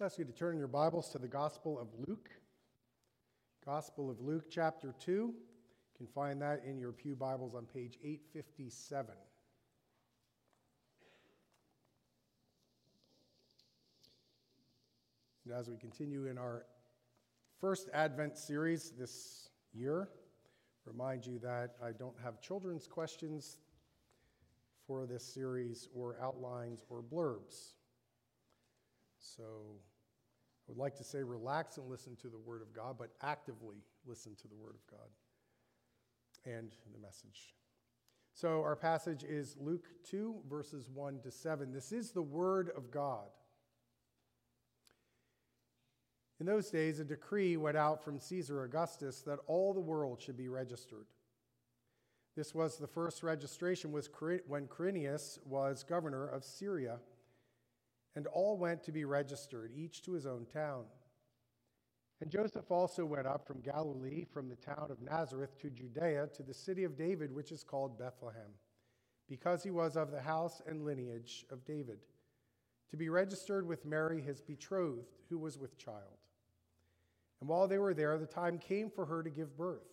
I ask you to turn your Bibles to the Gospel of Luke. Gospel of Luke, chapter 2. You can find that in your Pew Bibles on page 857. And as we continue in our first Advent series this year, remind you that I don't have children's questions for this series or outlines or blurbs. So would like to say relax and listen to the Word of God, but actively listen to the Word of God and the message. So our passage is Luke 2, verses 1 to 7. This is the Word of God. In those days, a decree went out from Caesar Augustus that all the world should be registered. This was the first registration was when Quirinius was governor of Syria and all went to be registered, each to his own town. And Joseph also went up from Galilee, from the town of Nazareth to Judea, to the city of David, which is called Bethlehem, because he was of the house and lineage of David, to be registered with Mary, his betrothed, who was with child. And while they were there, the time came for her to give birth.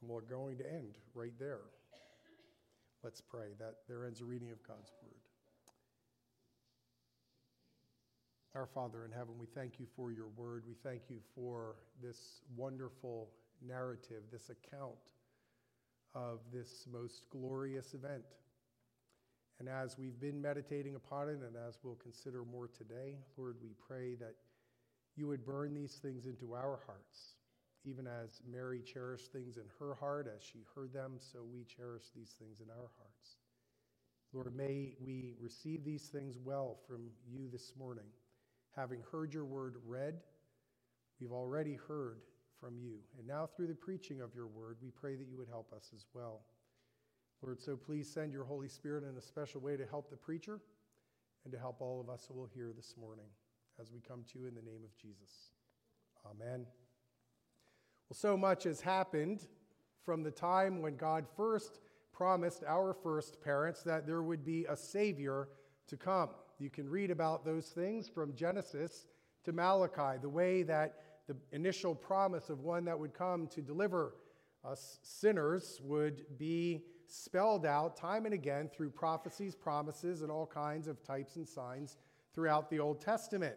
And we're going to end right there. Let's pray that there ends a reading of God's word. Our Father in heaven, we thank you for your word. We thank you for this wonderful narrative, this account of this most glorious event. And as we've been meditating upon it, and as we'll consider more today, Lord, we pray that you would burn these things into our hearts. Even as Mary cherished things in her heart as she heard them, so we cherish these things in our hearts. Lord, may we receive these things well from you this morning. Having heard your word read, we've already heard from you. And now, through the preaching of your word, we pray that you would help us as well. Lord, so please send your Holy Spirit in a special way to help the preacher and to help all of us who will hear this morning as we come to you in the name of Jesus. Amen. Well, so much has happened from the time when God first promised our first parents that there would be a Savior to come. You can read about those things from Genesis to Malachi, the way that the initial promise of one that would come to deliver us sinners would be spelled out time and again through prophecies, promises, and all kinds of types and signs throughout the Old Testament.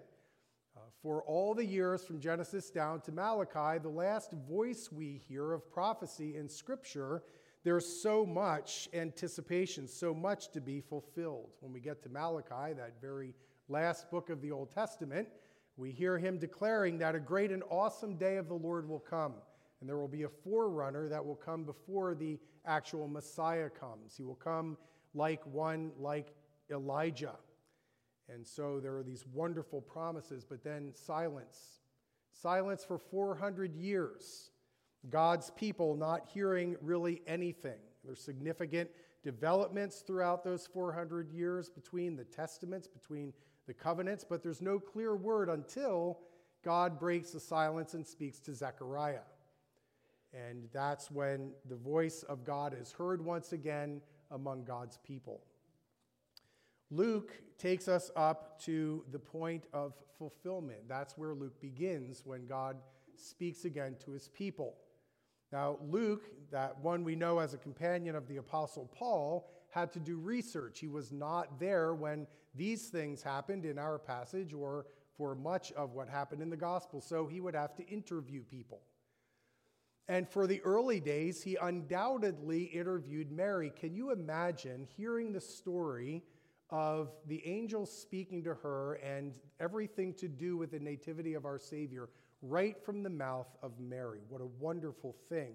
Uh, for all the years from Genesis down to Malachi, the last voice we hear of prophecy in Scripture there's so much anticipation, so much to be fulfilled. When we get to Malachi, that very last book of the Old Testament, we hear him declaring that a great and awesome day of the Lord will come. And there will be a forerunner that will come before the actual Messiah comes. He will come like one like Elijah. And so there are these wonderful promises, but then silence. Silence for 400 years. God's people not hearing really anything. There's significant developments throughout those 400 years between the testaments, between the covenants, but there's no clear word until God breaks the silence and speaks to Zechariah. And that's when the voice of God is heard once again among God's people. Luke takes us up to the point of fulfillment. That's where Luke begins when God speaks again to his people. Now, Luke, that one we know as a companion of the Apostle Paul, had to do research. He was not there when these things happened in our passage or for much of what happened in the gospel, so he would have to interview people. And for the early days, he undoubtedly interviewed Mary. Can you imagine hearing the story of the angel speaking to her and everything to do with the nativity of our Savior right from the mouth of Mary. What a wonderful thing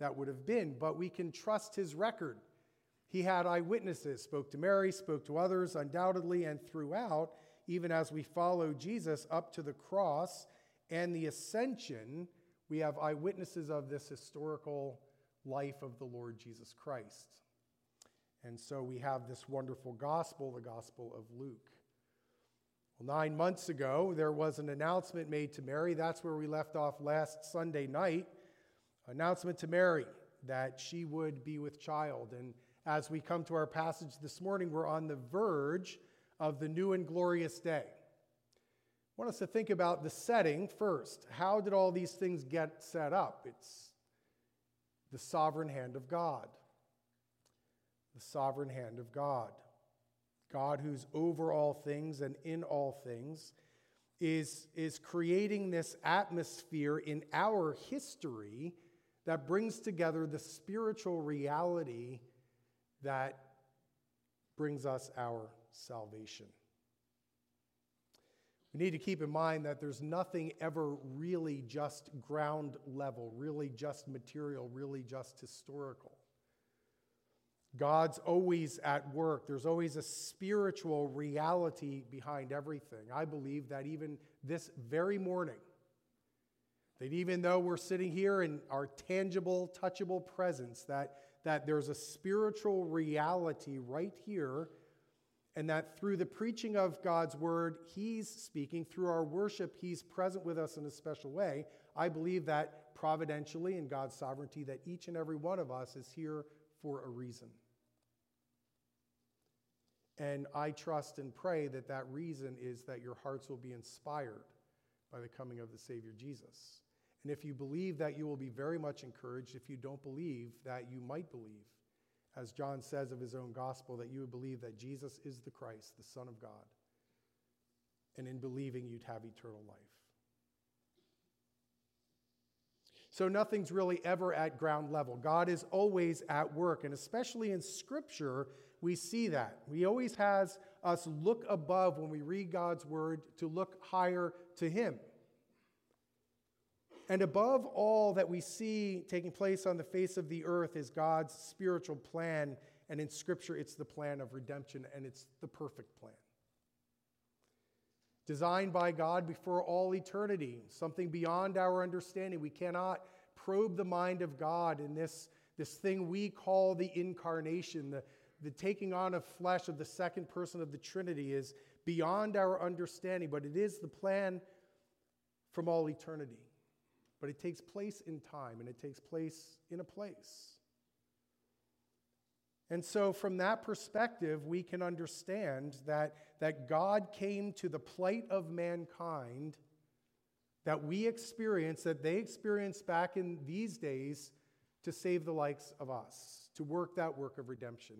that would have been. But we can trust his record. He had eyewitnesses, spoke to Mary, spoke to others, undoubtedly, and throughout, even as we follow Jesus up to the cross and the ascension, we have eyewitnesses of this historical life of the Lord Jesus Christ. And so we have this wonderful gospel, the gospel of Luke. Well, nine months ago, there was an announcement made to Mary. That's where we left off last Sunday night. Announcement to Mary that she would be with child. And as we come to our passage this morning, we're on the verge of the new and glorious day. I want us to think about the setting first. How did all these things get set up? It's the sovereign hand of God. The sovereign hand of God. God, who's over all things and in all things, is, is creating this atmosphere in our history that brings together the spiritual reality that brings us our salvation. We need to keep in mind that there's nothing ever really just ground level, really just material, really just historical. God's always at work. There's always a spiritual reality behind everything. I believe that even this very morning, that even though we're sitting here in our tangible, touchable presence, that, that there's a spiritual reality right here, and that through the preaching of God's word, He's speaking. Through our worship, He's present with us in a special way. I believe that providentially in God's sovereignty, that each and every one of us is here for a reason. And I trust and pray that that reason is that your hearts will be inspired by the coming of the Savior Jesus. And if you believe that, you will be very much encouraged. If you don't believe, that you might believe, as John says of his own gospel, that you would believe that Jesus is the Christ, the Son of God. And in believing, you'd have eternal life. So nothing's really ever at ground level. God is always at work, and especially in Scripture, we see that. He always has us look above when we read God's word to look higher to Him. And above all that we see taking place on the face of the earth is God's spiritual plan. And in Scripture, it's the plan of redemption, and it's the perfect plan. Designed by God before all eternity, something beyond our understanding. We cannot probe the mind of God in this, this thing we call the incarnation, the, the taking on of flesh of the second person of the Trinity is beyond our understanding, but it is the plan from all eternity. But it takes place in time and it takes place in a place. And so, from that perspective, we can understand that, that God came to the plight of mankind that we experience, that they experienced back in these days, to save the likes of us, to work that work of redemption.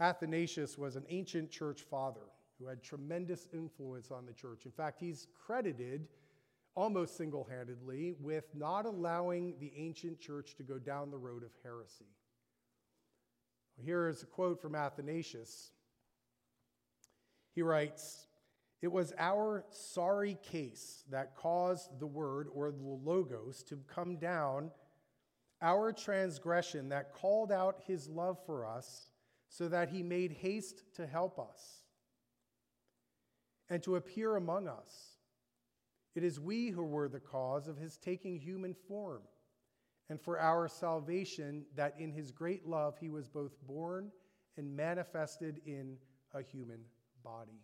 Athanasius was an ancient church father who had tremendous influence on the church. In fact, he's credited almost single handedly with not allowing the ancient church to go down the road of heresy. Here is a quote from Athanasius. He writes, It was our sorry case that caused the word or the logos to come down, our transgression that called out his love for us so that he made haste to help us and to appear among us. It is we who were the cause of his taking human form, and for our salvation, that in his great love he was both born and manifested in a human body.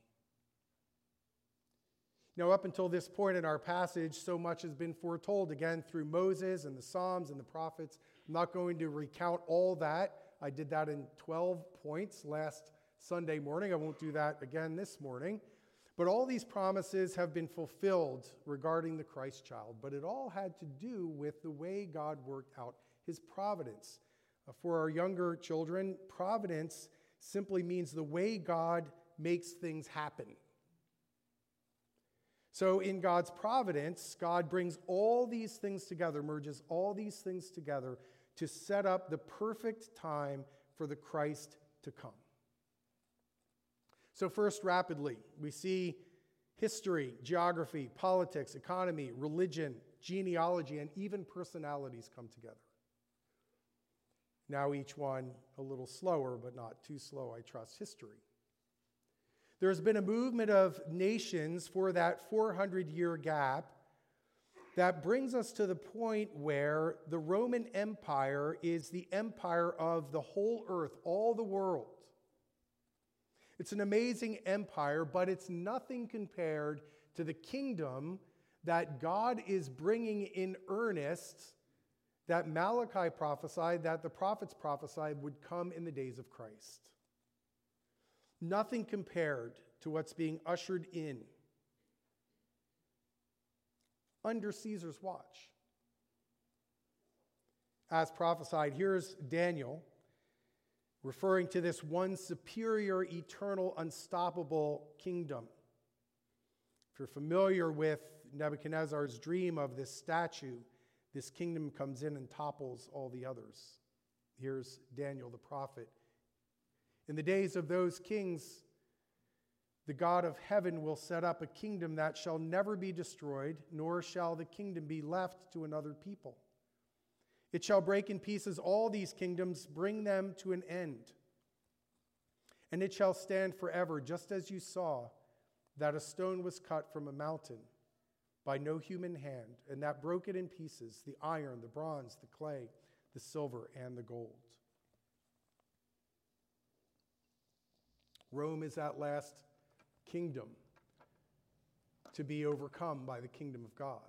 Now, up until this point in our passage, so much has been foretold again through Moses and the Psalms and the prophets. I'm not going to recount all that. I did that in 12 points last Sunday morning. I won't do that again this morning. But all these promises have been fulfilled regarding the Christ child, but it all had to do with the way God worked out his providence. Uh, for our younger children, providence simply means the way God makes things happen. So, in God's providence, God brings all these things together, merges all these things together to set up the perfect time for the Christ to come. So, first, rapidly, we see history, geography, politics, economy, religion, genealogy, and even personalities come together. Now, each one a little slower, but not too slow, I trust, history. There's been a movement of nations for that 400 year gap that brings us to the point where the Roman Empire is the empire of the whole earth, all the world. It's an amazing empire, but it's nothing compared to the kingdom that God is bringing in earnest that Malachi prophesied, that the prophets prophesied would come in the days of Christ. Nothing compared to what's being ushered in under Caesar's watch. As prophesied, here's Daniel referring to this one superior, eternal, unstoppable kingdom. If you're familiar with Nebuchadnezzar's dream of this statue, this kingdom comes in and topples all the others. Here's Daniel the prophet. In the days of those kings, the God of heaven will set up a kingdom that shall never be destroyed, nor shall the kingdom be left to another people. It shall break in pieces all these kingdoms, bring them to an end. And it shall stand forever, just as you saw that a stone was cut from a mountain by no human hand, and that broke it in pieces the iron, the bronze, the clay, the silver, and the gold. Rome is at last kingdom to be overcome by the kingdom of God.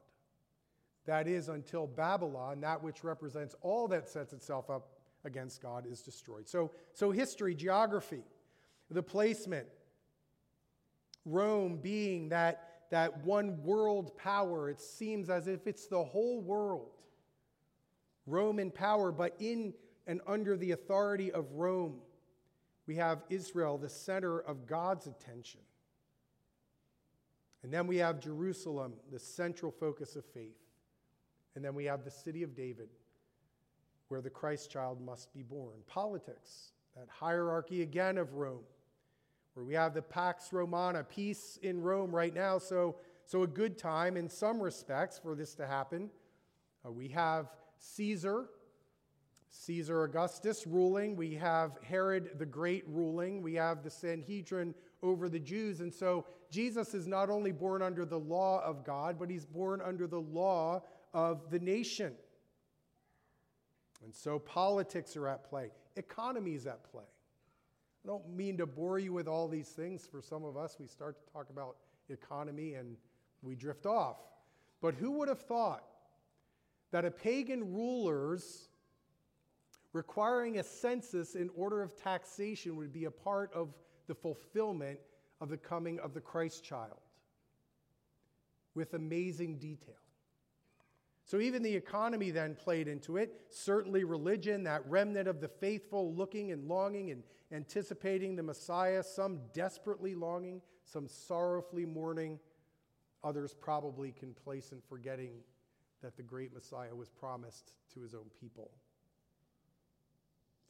That is, until Babylon, that which represents all that sets itself up against God, is destroyed. So, so history, geography, the placement, Rome being that, that one world power, it seems as if it's the whole world. Roman power, but in and under the authority of Rome, we have Israel, the center of God's attention. And then we have Jerusalem, the central focus of faith. And then we have the city of David, where the Christ child must be born. Politics, that hierarchy again of Rome where we have the Pax Romana, peace in Rome right now. So, so a good time in some respects for this to happen. Uh, we have Caesar, Caesar Augustus ruling. We have Herod the Great ruling. We have the Sanhedrin over the Jews. And so Jesus is not only born under the law of God, but he's born under the law of the nation. And so politics are at play, economy is at play. I don't mean to bore you with all these things. For some of us, we start to talk about economy and we drift off. But who would have thought that a pagan ruler's requiring a census in order of taxation would be a part of the fulfillment of the coming of the Christ child with amazing detail? So even the economy then played into it. Certainly, religion, that remnant of the faithful looking and longing and anticipating the Messiah, some desperately longing, some sorrowfully mourning, others probably complacent, forgetting that the great Messiah was promised to his own people.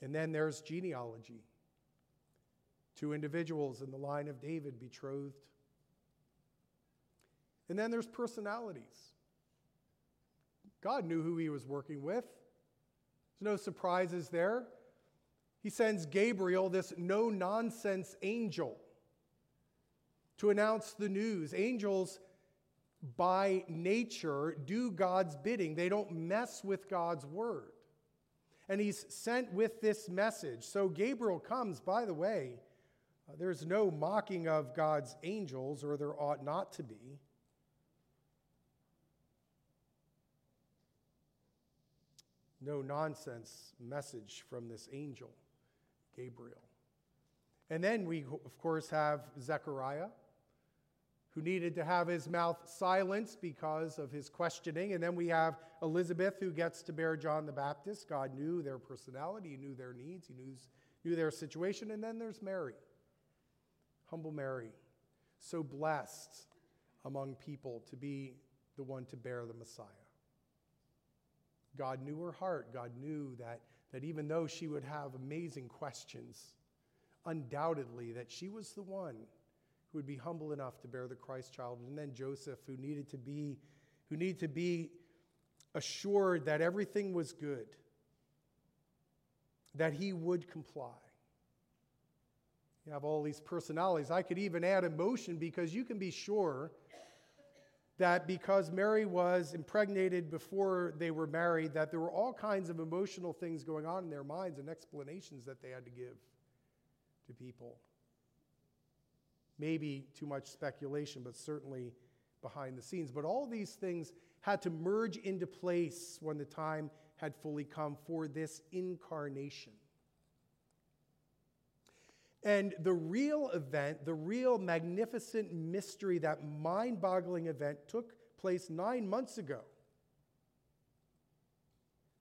And then there's genealogy. Two individuals in the line of David betrothed. And then there's personalities. God knew who he was working with. There's no surprises there. He sends Gabriel, this no nonsense angel, to announce the news. Angels, by nature, do God's bidding, they don't mess with God's word. And he's sent with this message. So Gabriel comes, by the way, uh, there's no mocking of God's angels, or there ought not to be. no nonsense message from this angel, Gabriel. And then we, of course, have Zechariah, who needed to have his mouth silenced because of his questioning. And then we have Elizabeth, who gets to bear John the Baptist. God knew their personality, He knew their needs, He knew, knew their situation. And then there's Mary, humble Mary, so blessed among people to be the one to bear the Messiah. God knew her heart. God knew that, that even though she would have amazing questions, undoubtedly that she was the one who would be humble enough to bear the Christ child. And then Joseph, who needed to be, who needed to be assured that everything was good, that he would comply. You have all these personalities. I could even add emotion because you can be sure that because Mary was impregnated before they were married, that there were all kinds of emotional things going on in their minds and explanations that they had to give to people. Maybe too much speculation, but certainly behind the scenes. But all these things had to merge into place when the time had fully come for this incarnation. And the real event, the real magnificent mystery, that mind boggling event took place nine months ago.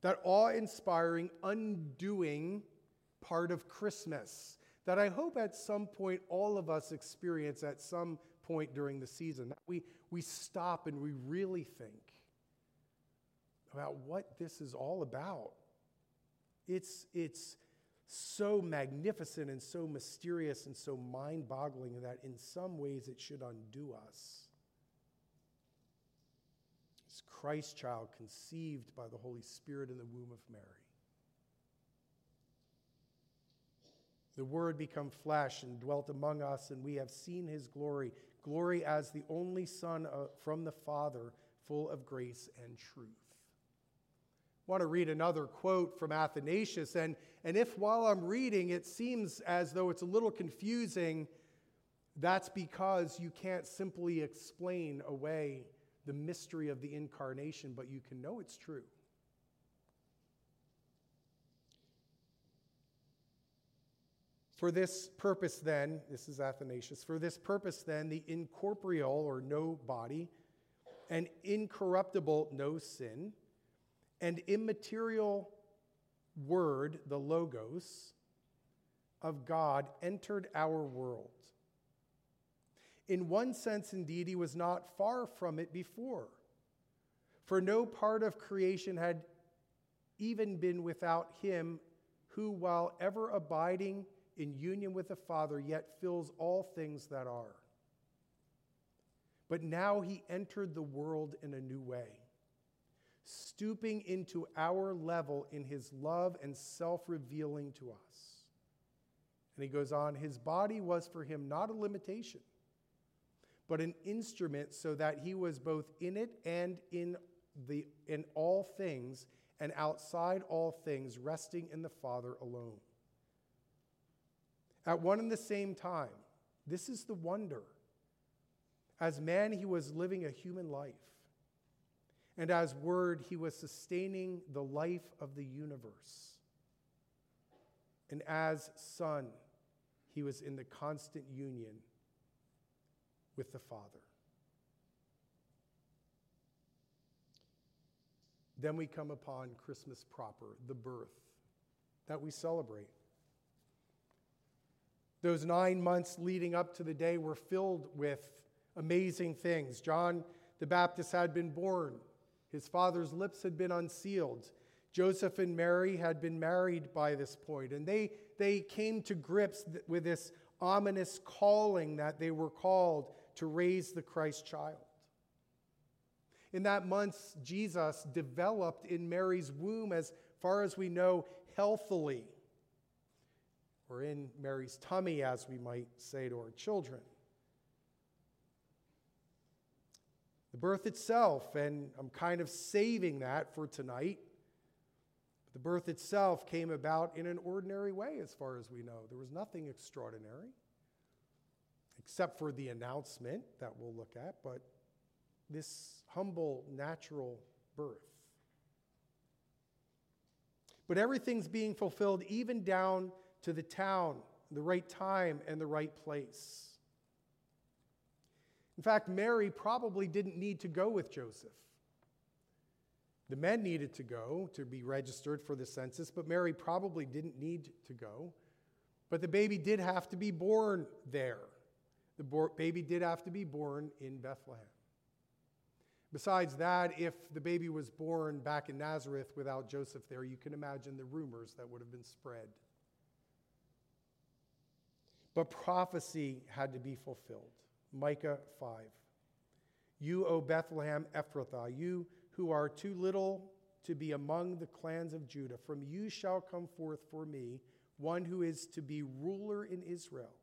That awe inspiring, undoing part of Christmas that I hope at some point all of us experience at some point during the season. That we, we stop and we really think about what this is all about. It's, it's so magnificent and so mysterious and so mind boggling that in some ways it should undo us. It's Christ child conceived by the Holy Spirit in the womb of Mary. The Word become flesh and dwelt among us, and we have seen his glory glory as the only Son uh, from the Father, full of grace and truth. Want to read another quote from Athanasius, and, and if while I'm reading it seems as though it's a little confusing, that's because you can't simply explain away the mystery of the incarnation, but you can know it's true. For this purpose, then, this is Athanasius, for this purpose, then, the incorporeal or no body, and incorruptible, no sin, and immaterial word, the Logos, of God entered our world. In one sense, indeed, he was not far from it before, for no part of creation had even been without him who, while ever abiding, in union with the Father, yet fills all things that are. But now he entered the world in a new way, stooping into our level in his love and self revealing to us. And he goes on, his body was for him not a limitation, but an instrument so that he was both in it and in, the, in all things, and outside all things, resting in the Father alone at one and the same time. This is the wonder. As man, he was living a human life. And as word, he was sustaining the life of the universe. And as son, he was in the constant union with the Father. Then we come upon Christmas proper, the birth that we celebrate. Those nine months leading up to the day were filled with amazing things. John the Baptist had been born, his father's lips had been unsealed. Joseph and Mary had been married by this point, and they, they came to grips with this ominous calling that they were called to raise the Christ child. In that month, Jesus developed in Mary's womb, as far as we know, healthily or in Mary's tummy, as we might say to our children. The birth itself, and I'm kind of saving that for tonight. The birth itself came about in an ordinary way, as far as we know. There was nothing extraordinary, except for the announcement that we'll look at, but this humble, natural birth. But everything's being fulfilled, even down to the town, the right time, and the right place. In fact, Mary probably didn't need to go with Joseph. The men needed to go to be registered for the census, but Mary probably didn't need to go. But the baby did have to be born there. The bo- baby did have to be born in Bethlehem. Besides that, if the baby was born back in Nazareth without Joseph there, you can imagine the rumors that would have been spread. But prophecy had to be fulfilled. Micah 5. You, O Bethlehem Ephrathah, you who are too little to be among the clans of Judah, from you shall come forth for me one who is to be ruler in Israel,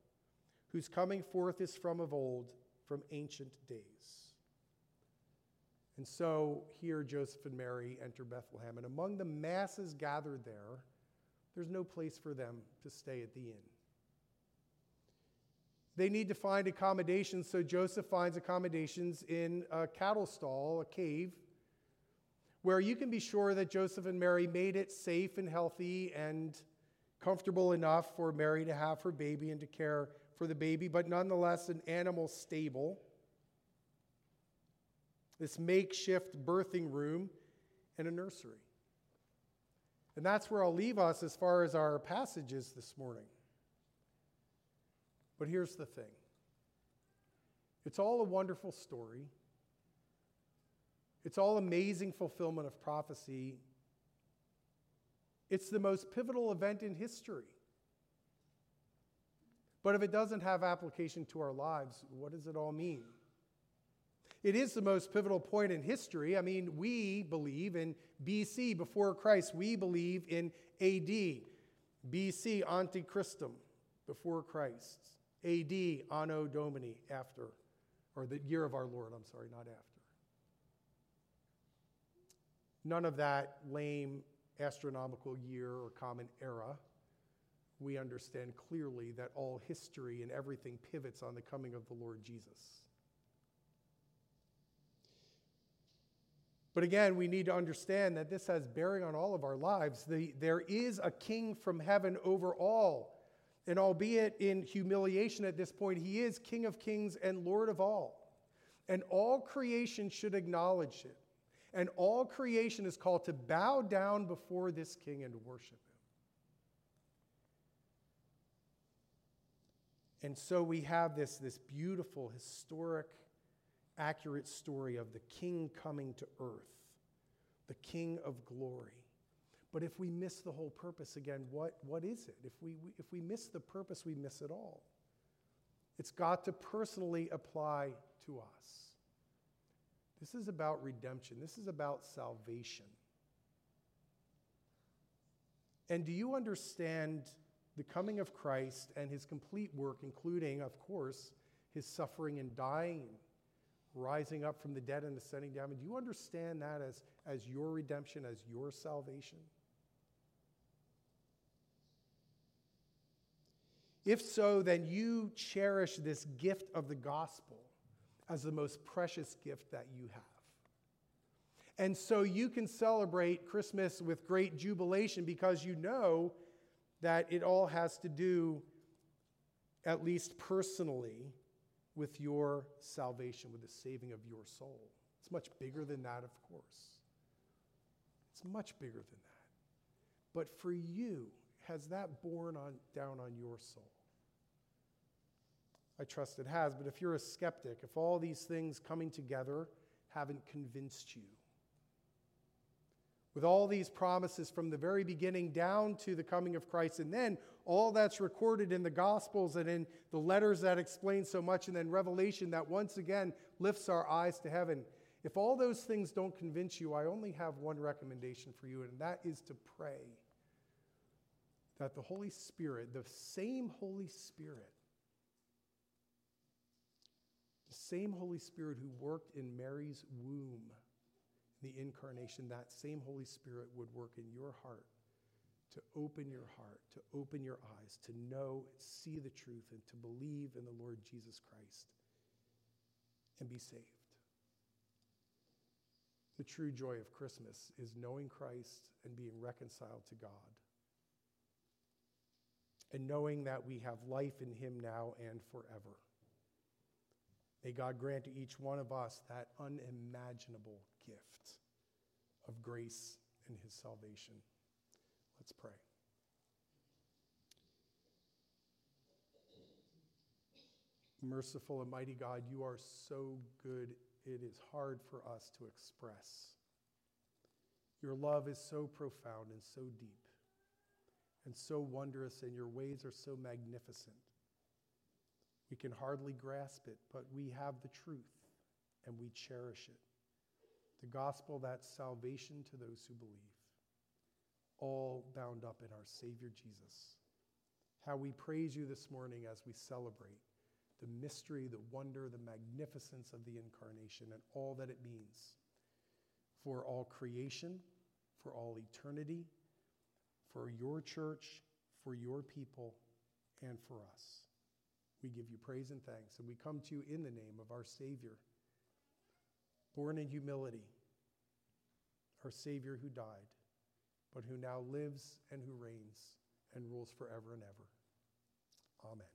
whose coming forth is from of old, from ancient days. And so here Joseph and Mary enter Bethlehem, and among the masses gathered there, there's no place for them to stay at the inn. They need to find accommodations, so Joseph finds accommodations in a cattle stall, a cave, where you can be sure that Joseph and Mary made it safe and healthy and comfortable enough for Mary to have her baby and to care for the baby, but nonetheless an animal stable, this makeshift birthing room, and a nursery. And that's where I'll leave us as far as our passages this morning. But here's the thing it's all a wonderful story, it's all amazing fulfillment of prophecy. It's the most pivotal event in history. But if it doesn't have application to our lives, what does it all mean? It is the most pivotal point in history. I mean, we believe in BC, before Christ. We believe in AD, BC, Ante Christum, before Christ. AD, Anno Domini, after, or the year of our Lord, I'm sorry, not after. None of that lame astronomical year or common era, we understand clearly that all history and everything pivots on the coming of the Lord Jesus. But again, we need to understand that this has bearing on all of our lives. The, there is a king from heaven over all. And albeit in humiliation at this point, he is King of kings and Lord of all. And all creation should acknowledge it. And all creation is called to bow down before this king and worship him. And so we have this, this beautiful, historic, accurate story of the king coming to earth, the king of glory. But if we miss the whole purpose again, what, what is it? If we, if we miss the purpose, we miss it all. It's got to personally apply to us. This is about redemption, this is about salvation. And do you understand the coming of Christ and his complete work, including, of course, his suffering and dying, rising up from the dead and ascending down? do you understand that as, as your redemption, as your salvation? If so, then you cherish this gift of the gospel as the most precious gift that you have. And so you can celebrate Christmas with great jubilation because you know that it all has to do, at least personally, with your salvation, with the saving of your soul. It's much bigger than that, of course. It's much bigger than that. But for you, has that borne on, down on your soul? I trust it has, but if you're a skeptic, if all these things coming together haven't convinced you, with all these promises from the very beginning down to the coming of Christ, and then all that's recorded in the Gospels and in the letters that explain so much, and then Revelation that once again lifts our eyes to heaven. If all those things don't convince you, I only have one recommendation for you, and that is to pray that the Holy Spirit, the same Holy Spirit, the same Holy Spirit who worked in Mary's womb, the incarnation, that same Holy Spirit would work in your heart to open your heart, to open your eyes, to know, see the truth, and to believe in the Lord Jesus Christ and be saved. The true joy of Christmas is knowing Christ and being reconciled to God. And knowing that we have life in Him now and forever. May God grant to each one of us that unimaginable gift of grace and his salvation. Let's pray. Merciful and mighty God, you are so good, it is hard for us to express. Your love is so profound and so deep and so wondrous, and your ways are so magnificent. We can hardly grasp it, but we have the truth and we cherish it. The gospel that's salvation to those who believe, all bound up in our Savior Jesus. How we praise you this morning as we celebrate the mystery, the wonder, the magnificence of the incarnation, and all that it means for all creation, for all eternity, for your church, for your people, and for us. We give you praise and thanks, and we come to you in the name of our Savior, born in humility, our Savior who died, but who now lives and who reigns and rules forever and ever. Amen.